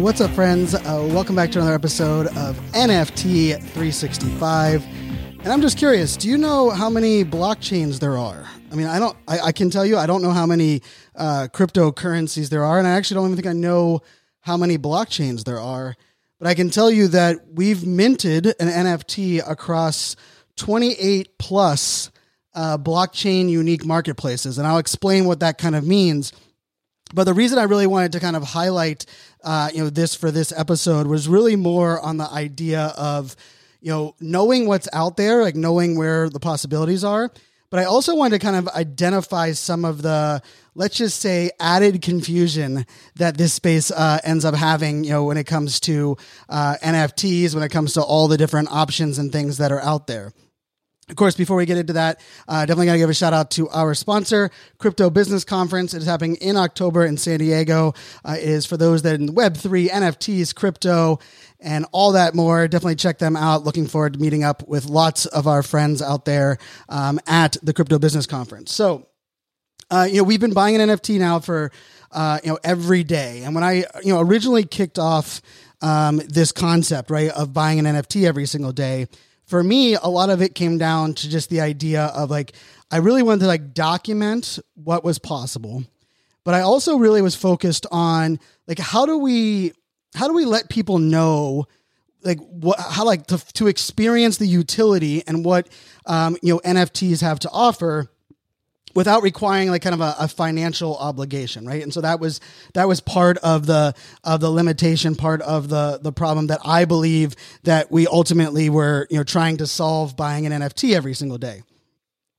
What's up, friends? Uh, welcome back to another episode of NFT 365. And I'm just curious, do you know how many blockchains there are? I mean, I don't, I, I can tell you, I don't know how many uh, cryptocurrencies there are. And I actually don't even think I know how many blockchains there are. But I can tell you that we've minted an NFT across 28 plus uh, blockchain unique marketplaces. And I'll explain what that kind of means. But the reason I really wanted to kind of highlight, uh, you know, this for this episode was really more on the idea of, you know, knowing what's out there, like knowing where the possibilities are. But I also wanted to kind of identify some of the, let's just say, added confusion that this space uh, ends up having, you know, when it comes to uh, NFTs, when it comes to all the different options and things that are out there. Of course, before we get into that, uh, definitely got to give a shout out to our sponsor, Crypto Business Conference. It is happening in October in San Diego. Uh, it is for those that in Web3, NFTs, crypto, and all that more. Definitely check them out. Looking forward to meeting up with lots of our friends out there um, at the Crypto Business Conference. So, uh, you know, we've been buying an NFT now for, uh, you know, every day. And when I, you know, originally kicked off um, this concept, right, of buying an NFT every single day, for me, a lot of it came down to just the idea of like, I really wanted to like document what was possible. But I also really was focused on like, how do we, how do we let people know like what how like to, to experience the utility and what um, you know nfts have to offer without requiring like kind of a, a, financial obligation right and so that was that was part of the of the limitation part of the the problem that i believe that we ultimately were you know trying to solve buying an nft every single day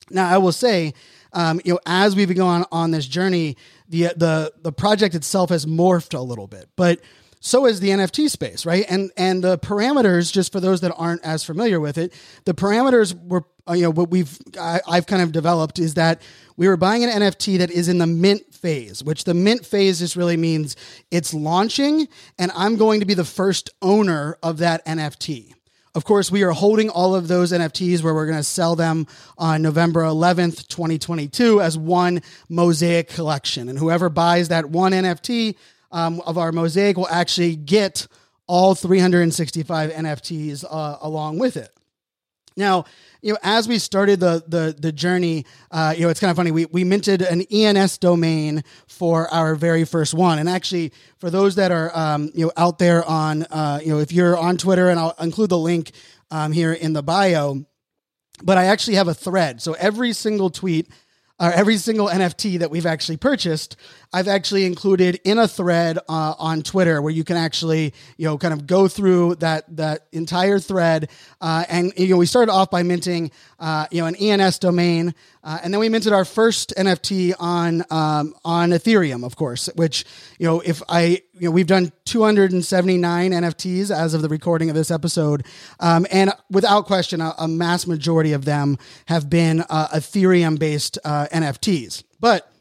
now i will say um, you know as we've gone on this journey the the the project itself has morphed a little bit but so is the NFT space, right? And and the parameters, just for those that aren't as familiar with it, the parameters were uh, you know what we've I, I've kind of developed is that we were buying an NFT that is in the mint phase, which the mint phase just really means it's launching, and I'm going to be the first owner of that NFT. Of course, we are holding all of those NFTs where we're going to sell them on November 11th, 2022, as one mosaic collection. And whoever buys that one NFT um, of our mosaic will actually get all 365 NFTs uh, along with it. Now, you know, as we started the the the journey, uh, you know, it's kind of funny. We we minted an ENS domain for our very first one, and actually, for those that are um, you know out there on uh, you know, if you're on Twitter, and I'll include the link um, here in the bio. But I actually have a thread, so every single tweet uh, every single NFT that we've actually purchased, I've actually included in a thread uh, on Twitter where you can actually, you know, kind of go through that that entire thread. Uh, and you know, we started off by minting, uh, you know, an ENS domain, uh, and then we minted our first NFT on um, on Ethereum, of course. Which you know, if I, you know, we've done 279 NFTs as of the recording of this episode, um, and without question, a, a, mass majority of them have been uh, Ethereum based NFTs. But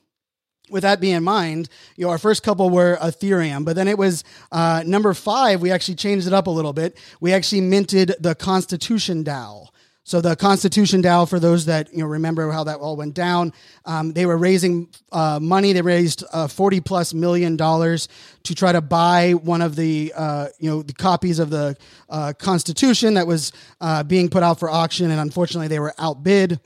with that being in mind, you know, our first couple were Ethereum, but then it was uh, number five. We actually changed it up a little bit. We actually minted the Constitution DAO. So the Constitution DAO, for those that you know remember how that all went down, um, they were raising uh, money. They raised uh, forty plus million dollars to try to buy one of the uh, you know the copies of the uh, Constitution that was uh, being put out for auction, and unfortunately, they were outbid.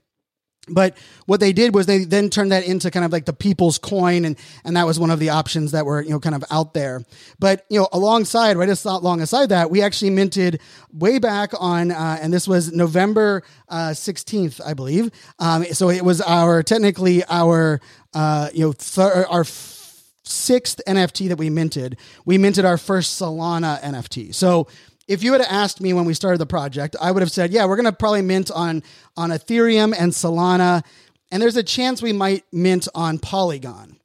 But what they did was they then turned that into kind of like the people's coin, and and that was one of the options that were you know kind of out there. But you know, alongside, right, it's not long aside that we actually minted way back on, uh, and this was November uh, sixteenth, I believe. Um, so it was our technically our uh, you know th- our sixth NFT that we minted. We minted our first Solana NFT. So if you had asked me when we started the project, I would have said, yeah, we're going to probably mint on on Ethereum and Solana, and there's a chance we might mint on Polygon.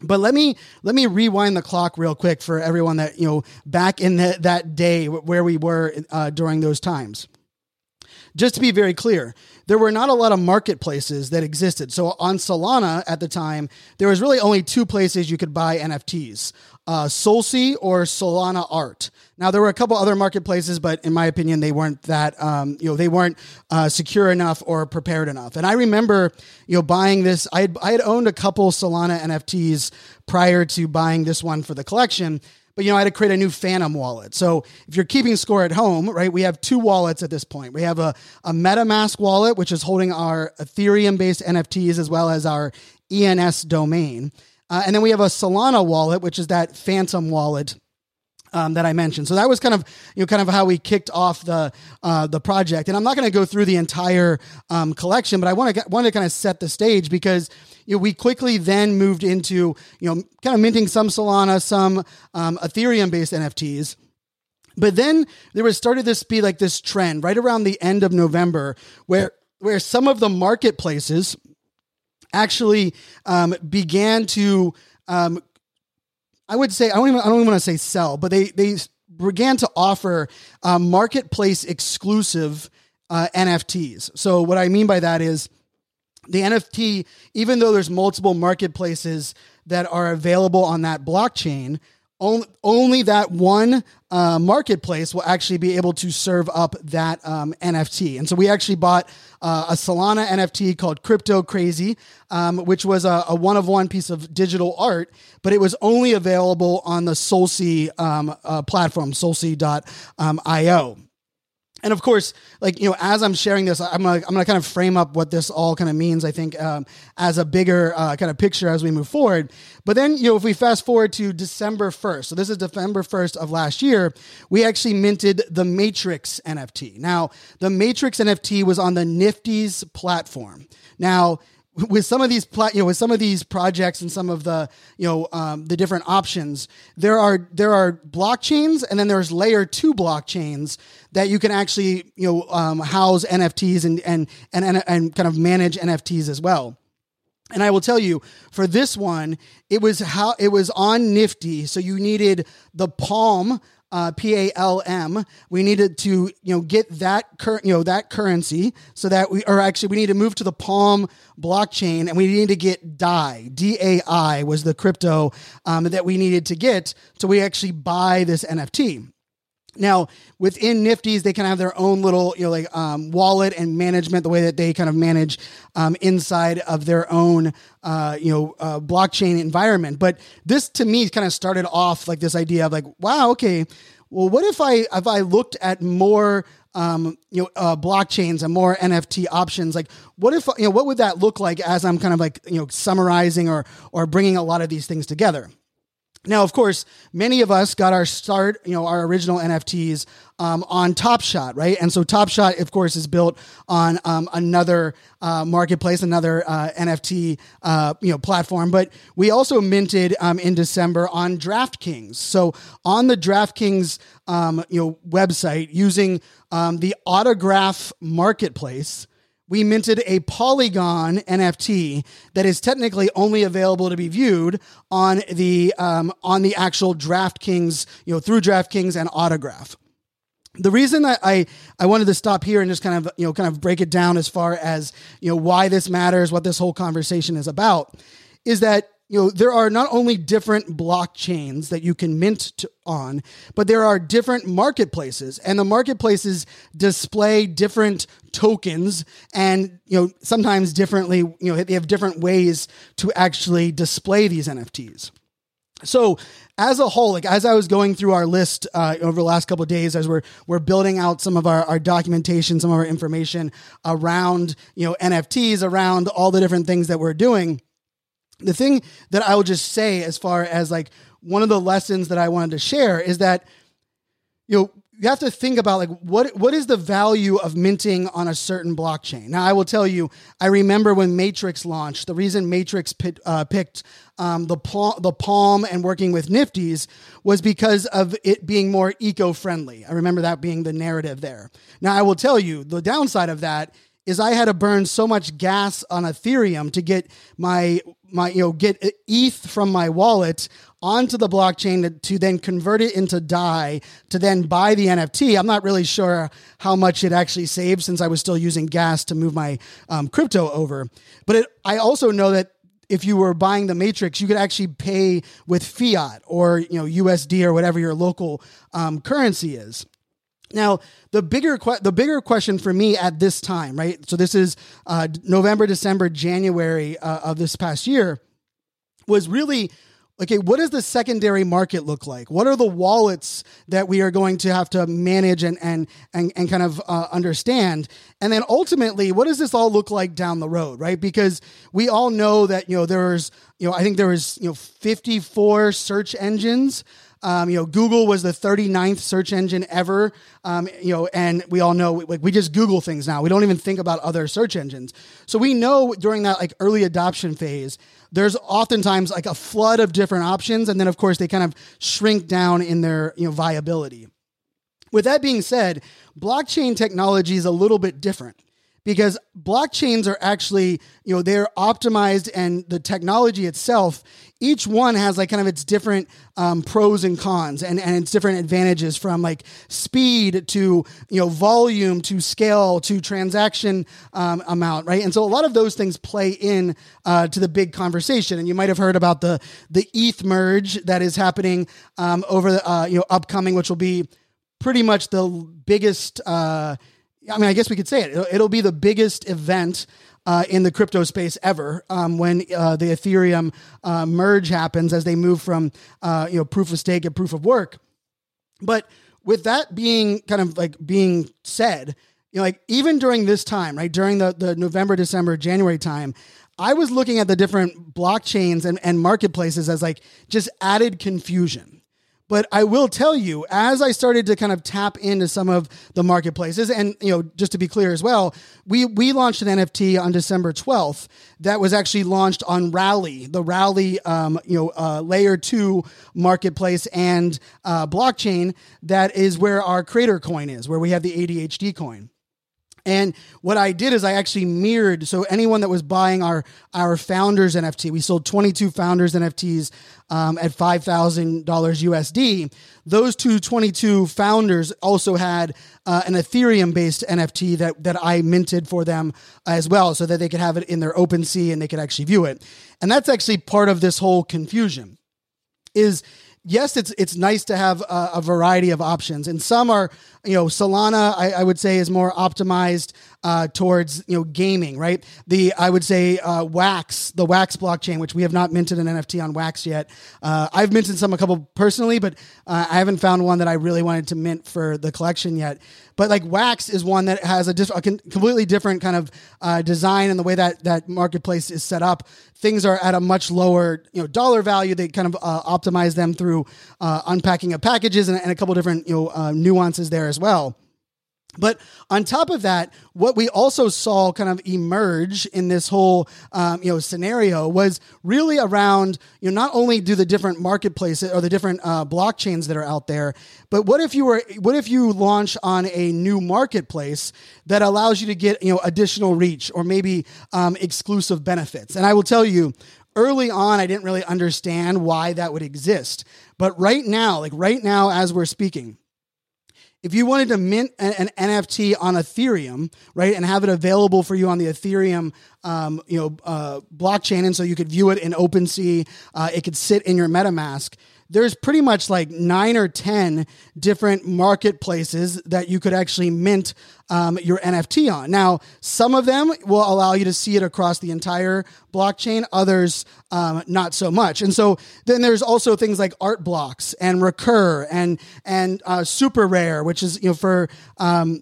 But let me let me rewind the clock real quick for everyone that you know back in the, that day where we were uh, during those times. Just to be very clear, there were not a lot of marketplaces that existed. So on Solana at the time, there was really only two places you could buy NFTs: uh, Solsea or Solanart. Now there were a couple other marketplaces, but in my opinion, they weren't that um, you know they weren't uh, secure enough or prepared enough. And I remember you know buying this. I had, I had owned a couple Solana NFTs prior to buying this one for the collection. But you know, I had to create a new Phantom wallet. So if you're keeping score at home, right, we have two wallets at this point. We have a, a MetaMask wallet, which is holding our Ethereum-based NFTs as well as our ENS domain. Uh, and then we have a Solana wallet, which is that Phantom wallet um, that I mentioned. So that was kind of you know kind of how we kicked off the uh, the project. And I'm not going to go through the entire um, collection, but I want to want to kind of set the stage because you know we quickly then moved into you know kind of minting some Solana, some um, Ethereum based NFTs. But then there was started this be like this trend right around the end of November where where some of the marketplaces actually um, began to um, I would say I don't even I don't even want to say sell, but they they began to offer uh, marketplace exclusive uh, NFTs. So what I mean by that is the NFT, even though there's multiple marketplaces that are available on that blockchain, only, only that one uh, marketplace will actually be able to serve up that um, NFT. And so we actually bought uh, a Solana NFT called Crypto Crazy, um, which was a, a, one of one piece of digital art, but it was only available on the Solsea um, uh, platform, solsea.io and of course, like you know, as I'm sharing this, I'm gonna I'm gonna kind of frame up what this all kind of means. I think um, as a bigger uh, kind of picture as we move forward. But then you know, if we fast forward to December first, so this is December first of last year, we actually minted the Matrix NFT. Now, the Matrix NFT was on the Nifty's platform. Now with some of these pla- you know with some of these projects and some of the you know um, the different options there are there are blockchains and then there's layer two blockchains that you can actually you know um, house nfts and, and and and and kind of manage nfts as well. And I will tell you, for this one, it was how it was on Nifty, so you needed the Palm uh, P A L M. We needed to you know get that cur- you know that currency so that we or actually we need to move to the Palm blockchain and we need to get DAI. D A I was the crypto um, that we needed to get so we actually buy this NFT. Now, within Nifty's, they kind of have their own little, you know, like um, wallet and management, the way that they kind of manage um, inside of their own, uh, you know, uh, blockchain environment. But this, to me, kind of started off like this idea of like, wow, okay, well, what if I if I looked at more, um, you know, uh, blockchains and more NFT options? Like, what if you know, what would that look like as I'm kind of like you know summarizing or or bringing a lot of these things together? Now, of course, many of us got our start, you know, our original NFTs um, on Top Shot, right? And so Top Shot, of course, is built on um, another uh, marketplace, another uh, NFT, uh, you know, platform. But we also minted um, in December on DraftKings. So on the DraftKings, um, you know, website using um, the Autograph Marketplace we minted a Polygon NFT that is technically only available to be viewed on the um, on the actual DraftKings, you know, through DraftKings and Autograph. The reason that I, I wanted to stop here and just kind of you know kind of break it down as far as you know why this matters, what this whole conversation is about, is that you know there are not only different blockchains that you can mint to, on but there are different marketplaces and the marketplaces display different tokens and you know sometimes differently you know they have different ways to actually display these nfts so as a whole like as i was going through our list uh, over the last couple days as we're we're building out some of our, our documentation some of our information around you know nfts around all the different things that we're doing the thing that I will just say as far as like one of the lessons that I wanted to share is that you know you have to think about like what what is the value of minting on a certain blockchain. Now, I will tell you, I remember when Matrix launched. The reason Matrix pit, uh, picked um, the the Palm and working with Nifties was because of it being more eco friendly. I remember that being the narrative there. Now, I will tell you, the downside of that is I had to burn so much gas on Ethereum to get my my you know get ETH from my wallet onto the blockchain to, to, then convert it into DAI to then buy the NFT. I'm not really sure how much it actually saved since I was still using gas to move my um, crypto over. But it, I also know that if you were buying the matrix, you could actually pay with fiat or you know USD or whatever your local um, currency is. Now, the bigger que- the bigger question for me at this time, right? So this is uh, November, December, January uh, of this past year, was really okay. What does the secondary market look like? What are the wallets that we are going to have to manage and and and, and kind of uh, understand? And then ultimately, what does this all look like down the road, right? Because we all know that you know there's you know I think there was you know 54 search engines. Um, you know, Google was the 39th search engine ever. Um, you know, and we all know like we just Google things now. We don't even think about other search engines. So we know during that like early adoption phase, there's oftentimes like a flood of different options, and then of course they kind of shrink down in their you know viability. With that being said, blockchain technology is a little bit different because blockchains are actually, you know, they're optimized and the technology itself, each one has like kind of its different um, pros and cons and, and its different advantages from like speed to, you know, volume to scale to transaction um, amount, right? And so a lot of those things play in uh, to the big conversation. And you might have heard about the, the ETH merge that is happening um, over the, uh, you know, upcoming, which will be pretty much the biggest, uh, I mean, I guess we could say it. It'll, it'll be the biggest event uh, in the crypto space ever um, when uh, the Ethereum uh, merge happens as they move from uh, you know proof of stake and proof of work. But with that being kind of like being said, you know, like even during this time, right during the the November, December, January time. I was looking at the different blockchains and, and marketplaces as like just added confusion but I will tell you, as I started to kind of tap into some of the marketplaces, and you know, just to be clear as well, we we launched an NFT on December twelfth that was actually launched on Rally, the Rally, um, you know, uh, layer two marketplace and uh, blockchain. That is where our Creator Coin is, where we have the ADHD coin. And what I did is I actually mirrored. So anyone that was buying our our founders NFT, we sold 22 founders NFTs um, at five thousand dollars USD. Those two 22 founders also had uh, an Ethereum based NFT that that I minted for them as well, so that they could have it in their OpenSea and they could actually view it. And that's actually part of this whole confusion. Is yes, it's it's nice to have a, a, variety of options, and some are, you know, Solana I, I would say is more optimized uh, towards you know gaming, right? The I would say uh, Wax, the Wax blockchain, which we have not minted an NFT on Wax yet. Uh, I've minted some a couple personally, but uh, I haven't found one that I really wanted to mint for the collection yet. But like Wax is one that has a, diff- a completely different kind of uh, design and the way that that marketplace is set up. Things are at a much lower you know dollar value. They kind of uh, optimize them through unpacking of packages and, and, a couple different you know nuances there as well. But on top of that, what we also saw kind of emerge in this whole um, you know scenario was really around you know not only do the different marketplaces or the different uh, blockchains that are out there, but what if you were what if you launch on a new marketplace that allows you to get you know additional reach or maybe um, exclusive benefits? And I will tell you, early on, I didn't really understand why that would exist, but right now, like right now as we're speaking if you wanted to mint an, NFT on Ethereum, right, and have it available for you on the Ethereum, um, you know, uh, blockchain, and so you could view it in OpenSea, uh, it could sit in your MetaMask there's pretty much like nine or 10 different marketplaces that you could actually mint um, your NFT on. Now, some of them will allow you to see it across the entire blockchain, others um, not so much. And so then there's also things like art blocks and recur and and uh, super rare, which is you know for um,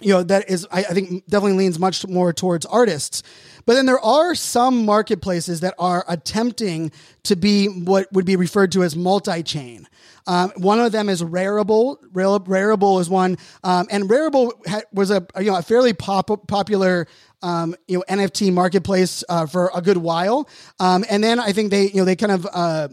you know that is I, I think definitely leans much more towards artists. But then there are some marketplaces that are attempting to be what would be referred to as multi-chain. Um, one of them is Rarible. Rarible is one, um, and Rarible ha- was a you know a fairly pop- popular um, you know NFT marketplace uh, for a good while, um, and then I think they you know they kind of uh,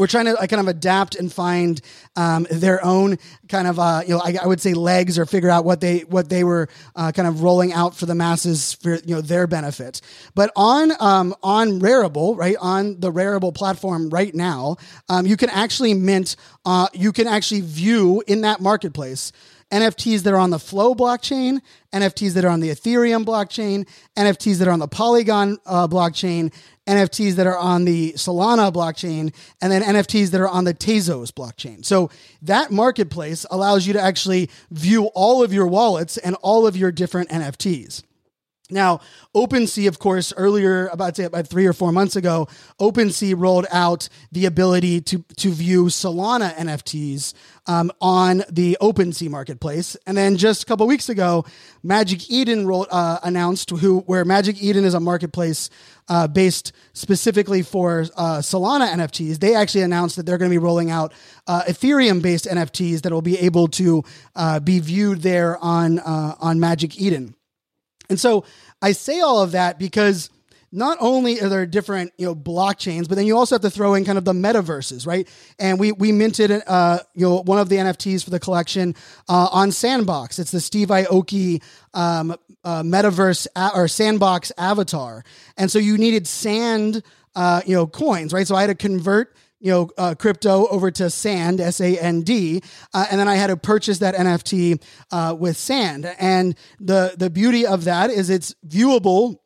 we're trying to kind of adapt and find um, their own kind of uh, you know I, I, would say legs or figure out what they what they were uh, kind of rolling out for the masses for you know their benefit. But on um, on Rarible, right on the Rarible platform right now, um, you can actually mint. Uh, you can actually view in that marketplace NFTs that are on the Flow blockchain, NFTs that are on the Ethereum blockchain, NFTs that are on the Polygon uh, blockchain, NFTs that are on the Solana blockchain, and then NFTs that are on the Tezos blockchain. So that marketplace allows you to actually view all of your wallets and all of your different NFTs. Now, OpenSea, of course, earlier, about say about three or four months ago, OpenSea rolled out the ability to to view Solana NFTs um, on the OpenSea marketplace, and then just a couple weeks ago, Magic Eden rolled, uh, announced who where Magic Eden is a marketplace uh, based specifically for uh, Solana NFTs. They actually announced that they're going to be rolling out uh, Ethereum based NFTs that will be able to uh, be viewed there on uh, on Magic Eden. And so I say all of that because not only are there different you know blockchains, but then you also have to throw in kind of the metaverses, right? And we we minted uh, you know one of the NFTs for the collection uh, on Sandbox. It's the Steve Aoki um, uh, metaverse a- or Sandbox avatar, and so you needed sand uh, you know coins, right? So I had to convert you know, uh, crypto over to Sand, S A N D, uh, and then I had to purchase that NFT uh, with Sand. And the the beauty of that is it's viewable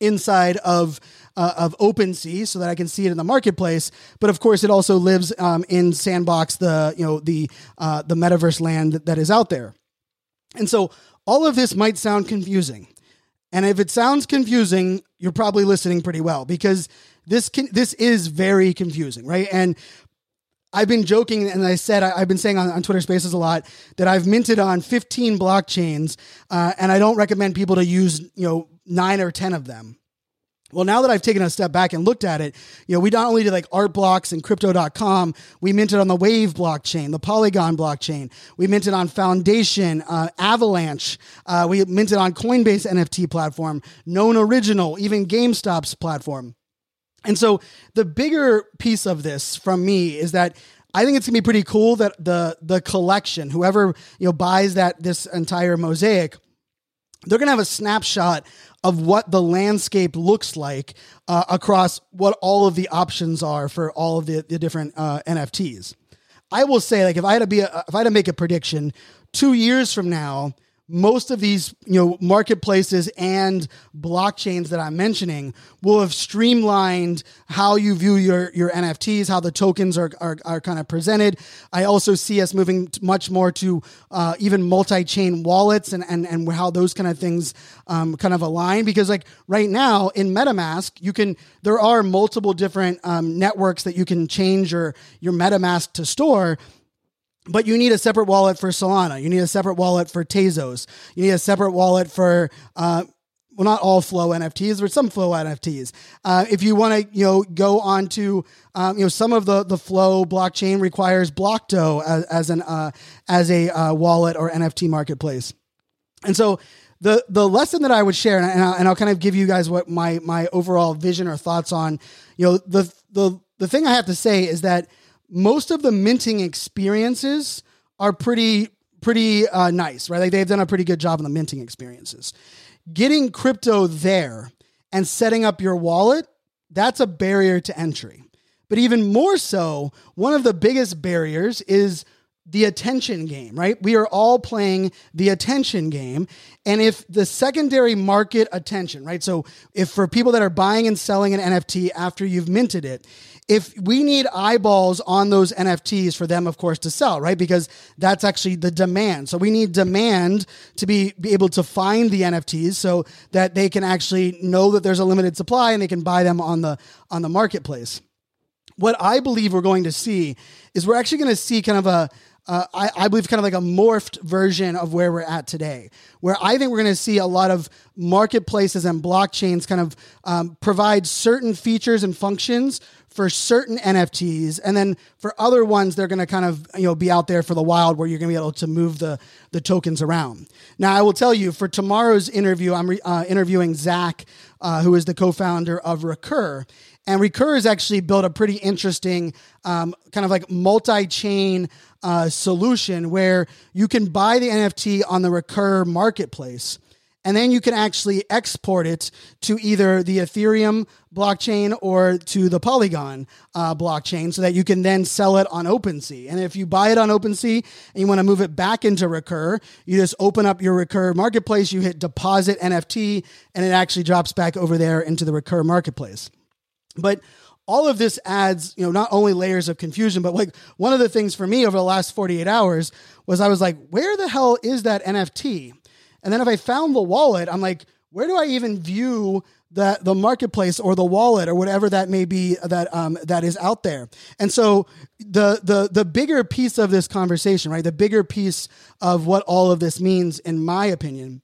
inside of uh, of OpenSea so that I can see it in the marketplace. But of course, it also lives um, in Sandbox, the you know the uh, the metaverse land that is out there. And so all of this might sound confusing, and if it sounds confusing, you're probably listening pretty well because this can this is very confusing, right? And I've been joking, and I said I, have been saying on, on, Twitter Spaces a lot that I've minted on 15 blockchains, uh, and I don't recommend people to use you know nine or ten of them. Well, now that I've taken a step back and looked at it, you know, we not only did like art blocks and crypto.com, we minted on the Wave blockchain, the Polygon blockchain. We minted on Foundation, uh, Avalanche. Uh, we minted on Coinbase NFT platform, Known Original, even GameStop's platform. And so the bigger piece of this from me is that I think it's gonna be pretty cool that the the collection, whoever you know buys that this entire mosaic, they're gonna have a snapshot of what the landscape looks like uh, across what all of the options are for all of the, the different uh, NFTs. I will say, like, if I had to be, a, if I had to make a prediction, two years from now, most of these you know marketplaces and blockchains that I'm mentioning will have streamlined how you view your your NFTs, how the tokens are are, are kind of presented. I also see us moving much more to uh, even multi-chain wallets and and and how those kind of things um, kind of align because like right now in MetaMask you can there are multiple different um, networks that you can change your your MetaMask to store but you need a separate wallet for Solana. You need a separate wallet for Tezos. You need a separate wallet for, uh, well, not all Flow NFTs, but some Flow NFTs. Uh, if you want to, you know, go on to, um, you know, some of the the Flow blockchain requires Blocto as, as an uh, as a uh, wallet or NFT marketplace. And so the the lesson that I would share, and, I'll, and I'll kind of give you guys what my my overall vision or thoughts on, you know, the the the thing I have to say is that most of the minting experiences are pretty pretty uh, nice, right? Like they've done a pretty good job on the minting experiences. Getting crypto there and setting up your wallet, that's a barrier to entry. But even more so, one of the biggest barriers is the attention game, right? We are all playing the attention game. And if the secondary market attention, right? So if for people that are buying and selling an NFT after you've minted it, if we need eyeballs on those NFTs for them, of course, to sell, right? Because that's actually the demand. So we need demand to be, be able to find the NFTs so that they can actually know that there's a limited supply and they can buy them on the on the marketplace. What I believe we're going to see is we're actually going to see kind of a uh, I, I believe, kind of like a morphed version of where we're at today, where I think we're going to see a lot of marketplaces and blockchains kind of um, provide certain features and functions for certain NFTs, and then for other ones, they're going to kind of you know be out there for the wild, where you're going to be able to move the the tokens around. Now, I will tell you for tomorrow's interview, I'm re- uh, interviewing Zach, uh, who is the co-founder of Recur, and Recur has actually built a pretty interesting um, kind of like multi-chain uh, solution where you can buy the NFT on the Recur marketplace and then you can actually export it to either the Ethereum blockchain or to the Polygon uh, blockchain so that you can then sell it on OpenSea. And if you buy it on OpenSea and you want to move it back into Recur, you just open up your Recur marketplace, you hit deposit NFT, and it actually drops back over there into the Recur marketplace. But all of this adds, you know, not only layers of confusion, but like one of the things for me over the last 48 hours was I was like, where the hell is that NFT? And then if I found the wallet, I'm like, where do I even view the the marketplace or the wallet or whatever that may be that um, that is out there? And so the the the bigger piece of this conversation, right? The bigger piece of what all of this means, in my opinion,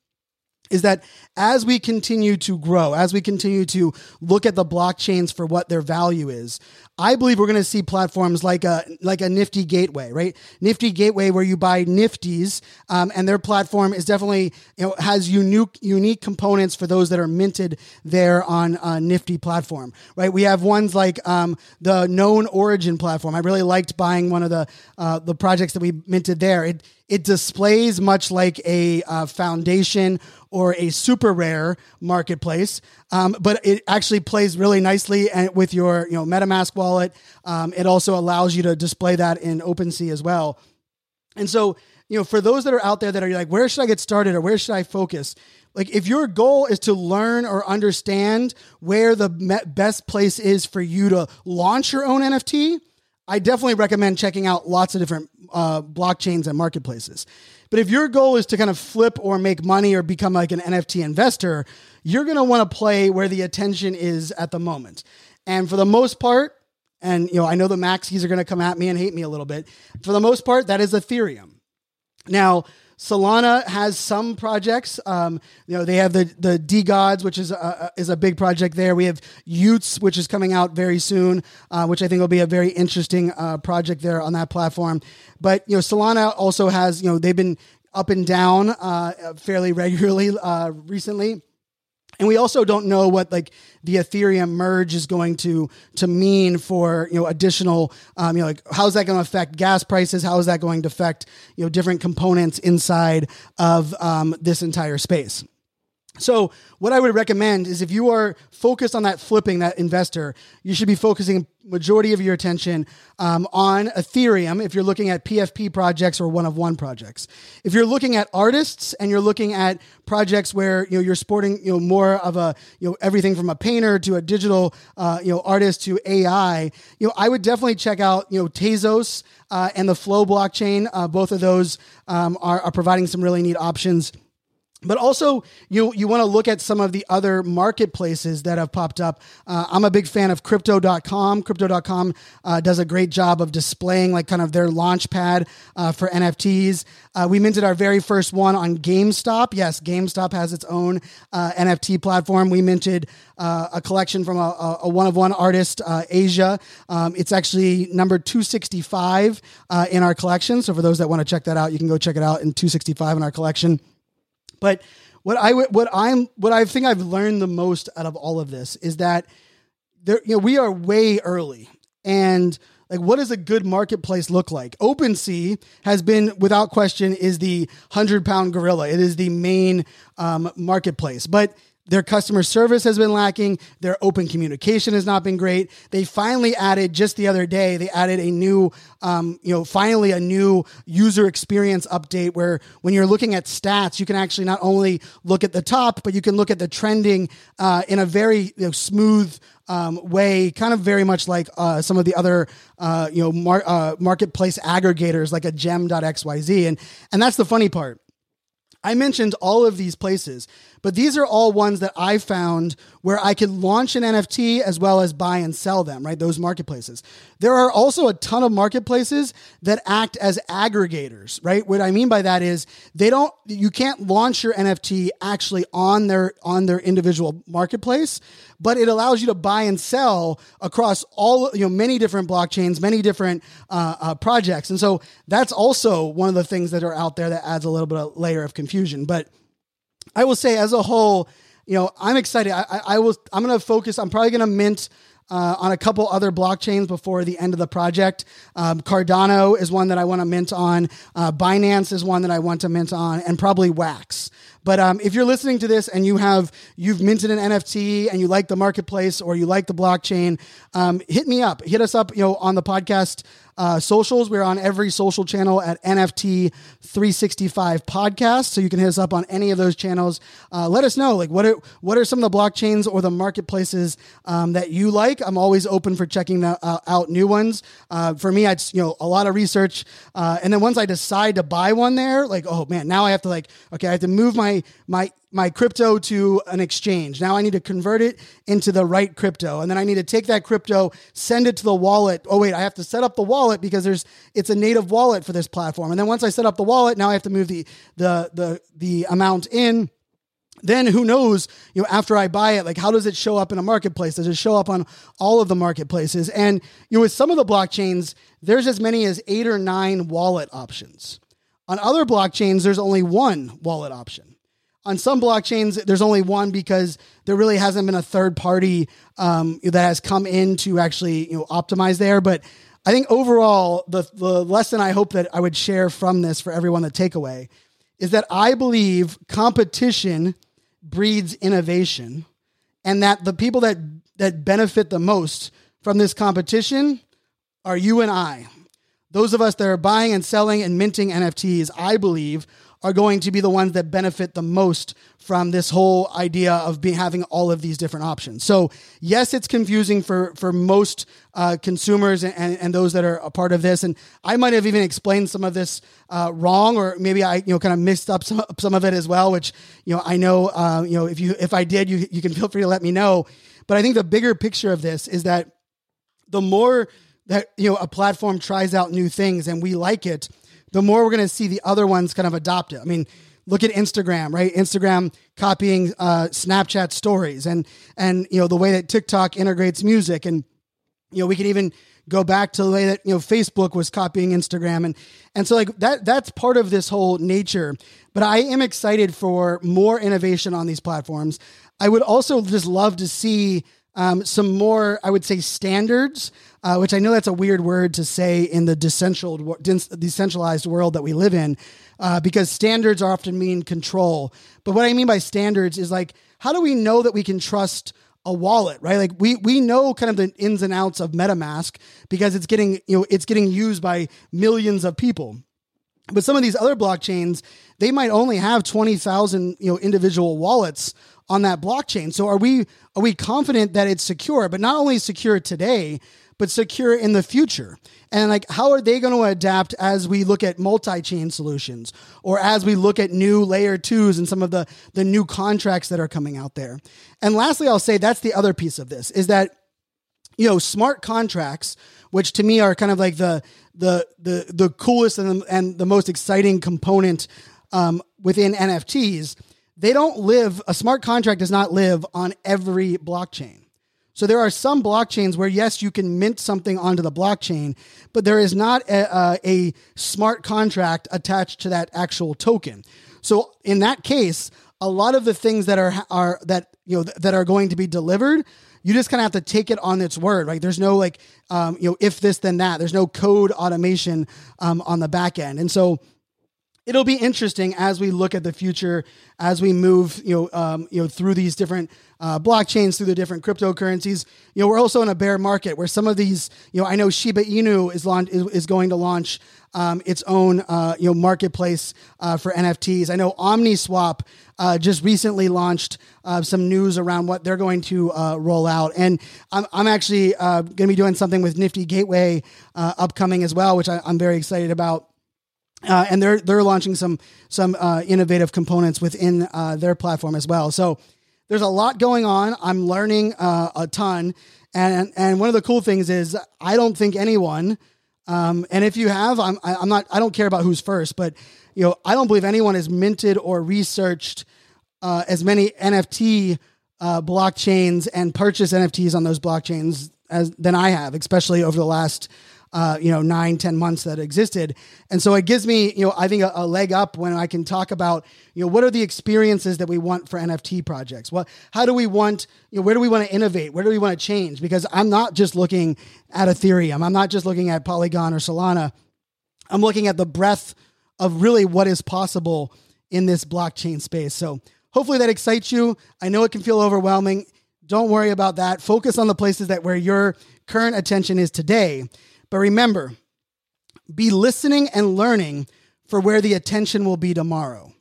is that as we continue to grow, as we continue to look at the blockchains for what their value is, I believe we're going to see platforms like a like a Nifty Gateway, right? Nifty Gateway, where you buy Nifties, um, and their platform is definitely you know has unique unique components for those that are minted there on a Nifty platform, right? We have ones like um, the Known Origin platform. I really liked buying one of the uh, the projects that we minted there. It it displays much like a uh, foundation or a super rare marketplace, um, but it actually plays really nicely and with your you know MetaMask wallet. Um, it also allows you to display that in OpenSea as well. And so, you know, for those that are out there that are like, where should I get started or where should I focus? Like, if your goal is to learn or understand where the best place is for you to launch your own NFT, I definitely recommend checking out lots of different uh, blockchains and marketplaces. But if your goal is to kind of flip or make money or become like an NFT investor, you're going to want to play where the attention is at the moment. And for the most part, and you know, I know the Maxis are going to come at me and hate me a little bit. For the most part, that is Ethereum. Now, Solana has some projects. Um, you know, they have the the DeGods, which is a, is a big project there. We have y00ts, which is coming out very soon, uh, which I think will be a very interesting uh, project there on that platform. But you know, Solana also has you know they've been up and down uh, fairly regularly uh, recently and we also don't know what like the ethereum merge is going to to mean for you know additional um, you know like how's that going to affect gas prices? How is that going to affect you know different components inside of um, this entire space so, what I would recommend is if you are focused on that flipping, that investor, you should be focusing majority of your attention um, on Ethereum if you're looking at PFP projects or one of one projects. If you're looking at artists and you're looking at projects where you know you're sporting you know more of a you know everything from a painter to a digital uh, you know artist to AI, you know I would definitely check out you know Tezos uh, and the Flow blockchain. Uh, both of those um, are, are providing some really neat options but also you you want to look at some of the other marketplaces that have popped up. Uh, i'm a big fan of crypto.com crypto.com uh, does a great job of displaying like kind of their launch pad uh, for nfts uh, we minted our very first one on gamestop. Yes gamestop has its own uh, nft platform. We minted uh, a collection from a, a, one of one artist asia. Um, it's actually number 265 in our collection. So for those that want to check that out you can go check it out in 265 in our collection but what I what I'm what I think I've learned the most out of all of this is that there you know we are way early. And like what does a good marketplace look like? OpenSea has been without question is the 100 pound gorilla. It is the main um, marketplace. But their customer service has been lacking. Their open communication has not been great. They finally added just the other day. They added a new, um, you know, finally a new user experience update where when you're looking at stats, you can actually not only look at the top, but you can look at the trending uh, in a very you know, smooth um, way, kind of very much like uh, some of the other, uh, you know, mar- uh, marketplace aggregators like a gem.xyz. And, and that's the funny part. I mentioned all of these places, But these are all ones that I found where I could launch an NFT as well as buy and sell them, right? Those marketplaces. There are also a ton of marketplaces that act as aggregators, right? What I mean by that is they don't you can't launch your NFT actually on their on their individual marketplace, but it allows you to buy and sell across all you know many different blockchains, many different uh, uh, projects, and so that's also one of the things that are out there that adds a little bit of layer of confusion. But I will say, as a whole, you know, I'm excited. I, I, I will. I'm going to focus. I'm probably going to mint. Uh, on a couple other blockchains before the end of the project. Um, Cardano is one that I want to mint on. Uh, Binance is one that I want to mint on, and probably Wax. But um, if you're listening to this and you have you've minted an NFT and you like the marketplace or you like the blockchain, um, hit me up. Hit us up. You know, on the podcast uh, socials. We're on every social channel at NFT 365 podcast. So you can hit us up on any of those channels. Uh, let us know, like, what are, what are some of the blockchains or the marketplaces um, that you like? I'm always open for checking the, uh, out new ones. Uh, for me, it's, you know, a lot of research. Uh, and then once I decide to buy one there, like, oh man, now I have to like, okay, I have to move my, my my crypto to an exchange. Now I need to convert it into the right crypto. And then I need to take that crypto, send it to the wallet. Oh wait, I have to set up the wallet because there's it's a native wallet for this platform. And then once I set up the wallet, now I have to move the the the the amount in then who knows you know after i buy it like how does it show up in a marketplace does it show up on all of the marketplaces and you know with some of the blockchains there's as many as eight or nine wallet options on other blockchains there's only one wallet option on some blockchains, there's only one because there really hasn't been a third party um, that has come in to actually you know optimize there. But I think overall, the the lesson I hope that I would share from this for everyone, the takeaway, is that I believe competition breeds innovation, and that the people that that benefit the most from this competition are you and I. Those of us that are buying and selling and minting NFTs, I believe, are going to be the ones that benefit the most from this whole idea of being having all of these different options. So yes, it's confusing for for most uh, consumers and, and those that are a part of this. And I might have even explained some of this uh, wrong, or maybe I you know kind of mixed up some some of it as well. Which you know I know uh, you know if you if I did, you you can feel free to let me know. But I think the bigger picture of this is that the more that you know a platform tries out new things and we like it the more we're going to see the other ones kind of adopt it. I mean, look at Instagram, right? Instagram copying uh, Snapchat stories, and and you know the way that TikTok integrates music, and you know we can even go back to the way that you know Facebook was copying Instagram, and and so like that that's part of this whole nature. But I am excited for more innovation on these platforms. I would also just love to see um, some more, I would say, standards, uh, which I know that's a weird word to say in the decentralized world that we live in, uh, because standards are often mean control. But what I mean by standards is like, how do we know that we can trust a wallet, right? Like we we know kind of the ins and outs of MetaMask because it's getting you know it's getting used by millions of people. But some of these other blockchains, they might only have twenty thousand you know individual wallets on that blockchain. So are we are we confident that it's secure, but not only secure today, but secure in the future? And like how are they going to adapt as we look at multi-chain solutions or as we look at new layer 2s and some of the the new contracts that are coming out there? And lastly, I'll say that's the other piece of this is that you know, smart contracts, which to me are kind of like the the the the coolest and, and the most exciting component um, within NFTs they don't live, a smart contract does not live on every blockchain. So there are some blockchains where, yes, you can mint something onto the blockchain, but there is not a, a, a smart contract attached to that actual token. So in that case, a lot of the things that are are that you know that are going to be delivered you just kind of have to take it on its word right there's no like um, you know if this then that there's no code automation um, on the back end and so it'll be interesting as we look at the future, as we move, you know, um, you know, through these different uh, blockchains, through the different cryptocurrencies. You know, we're also in a bear market where some of these, you know, I know Shiba Inu is launch is, is going to launch um, its own, uh, you know, marketplace uh, for NFTs. I know OmniSwap uh, just recently launched uh, some news around what they're going to uh, roll out, and I'm, I'm actually going to be doing something with Nifty Gateway upcoming as well, which I, I'm very excited about. Uh, and they're they're launching some some uh, innovative components within uh, their platform as well. So there's a lot going on. I'm learning uh, a ton, and and one of the cool things is I don't think anyone, um, and if you have, I'm I'm not I don't care about who's first, but you know I don't believe anyone has minted or researched uh, as many NFT uh, blockchains and purchased NFTs on those blockchains as than I have, especially over the last uh, you know, nine, ten months that existed. And so it gives me, you know, I think a, a, leg up when I can talk about, you know, what are the experiences that we want for NFT projects? Well, how do we want, you know, where do we want to innovate? Where do we want to change? Because I'm not just looking at Ethereum. I'm not just looking at Polygon or Solana. I'm looking at the breadth of really what is possible in this blockchain space. So hopefully that excites you. I know it can feel overwhelming. Don't worry about that. Focus on the places that where your current attention is today but remember, be listening and learning for where the attention will be tomorrow.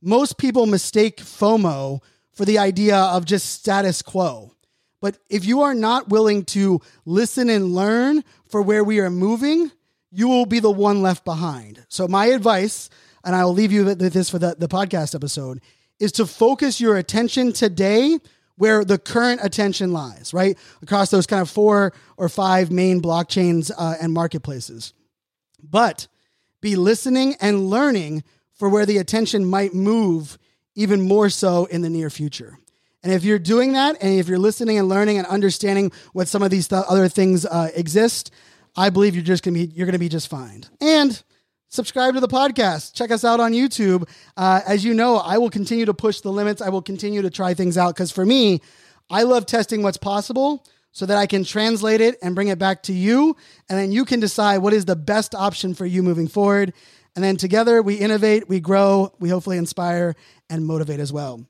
Most people mistake FOMO for the idea of just status quo. But if you are not willing to listen and learn for where we are moving, you will be the one left behind. So, my advice, and I will leave you with this for the, the podcast episode, is to focus your attention today where the current attention lies, right? Across those kind of four or five main blockchains uh, and marketplaces. But be listening and learning for where the attention might move even more so in the near future. And if you're doing that, and if you're listening and learning and understanding what some of these th- other things uh, exist, I believe you're just gonna be you're gonna be just fine. And subscribe to the podcast. Check us out on YouTube. Uh, as you know, I will continue to push the limits. I will continue to try things out because for me, I love testing what's possible so that I can translate it and bring it back to you. And then you can decide what is the best option for you moving forward. And then together we innovate, we grow, we hopefully inspire and motivate as well.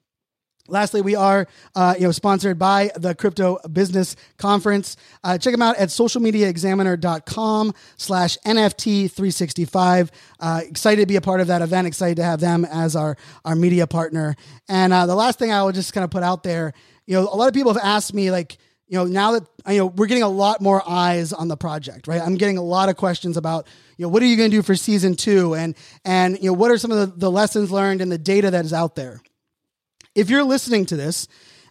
Lastly, we are uh, you know sponsored by the Crypto Business Conference. Uh, check them out at socialmediaexaminer.com slash NFT365. Uh, excited to be a part of that event. Excited to have them as our, our media partner. And uh, the last thing I will just kind of put out there, you know, a lot of people have asked me like, you know, now that you know we're getting a lot more eyes on the project, right? I'm getting a lot of questions about, you know, what are you going to do for season two, and and you know, what are some of the, the lessons learned and the data that is out there if you're listening to this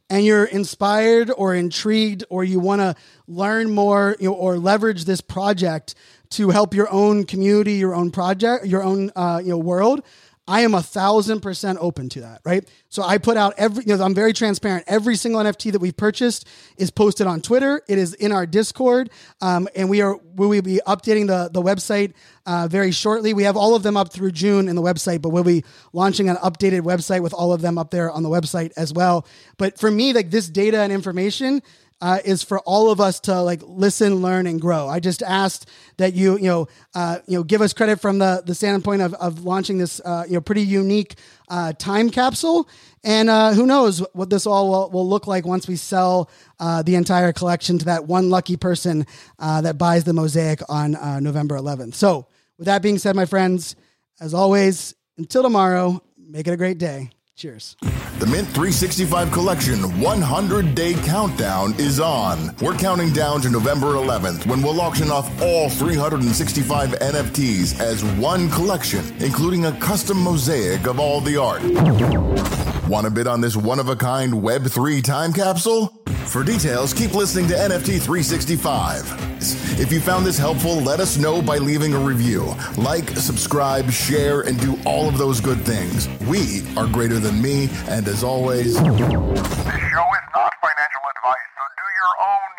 and you're inspired or intrigued or you want to learn more you know, or leverage this project to help your own community, your own project, your own uh, you know world, I am a thousand percent open to that, right? So I put out every, you know, I'm very transparent. Every single NFT that we've purchased is posted on Twitter. It is in our Discord, um, and we are we will be updating the the website uh, very shortly. We have all of them up through June in the website, but we'll be launching an updated website with all of them up there on the website as well. But for me, like this data and information uh, is for all of us to like listen, learn, and grow. I just asked that you you know uh, you know give us credit from the the standpoint of, of launching this uh, you know pretty unique uh, time capsule, and uh, who knows what this all will, will look like once we sell uh, the entire collection to that one lucky person that buys the mosaic on November 11th. So, with that being said, my friends, as always, until tomorrow, make it a great day. Cheers. The Mint 365 Collection 100 Day Countdown is on. We're counting down to November 11th when we'll auction off all 365 NFTs as one collection, including a custom mosaic of all the art. Want to bid on this one of a kind Web3 time capsule? For details, keep listening to NFT 365. If you found this helpful, let us know by leaving a review. Like, subscribe, share, and do all of those good things. We are greater than me, and as always, This show is not financial advice, so do your own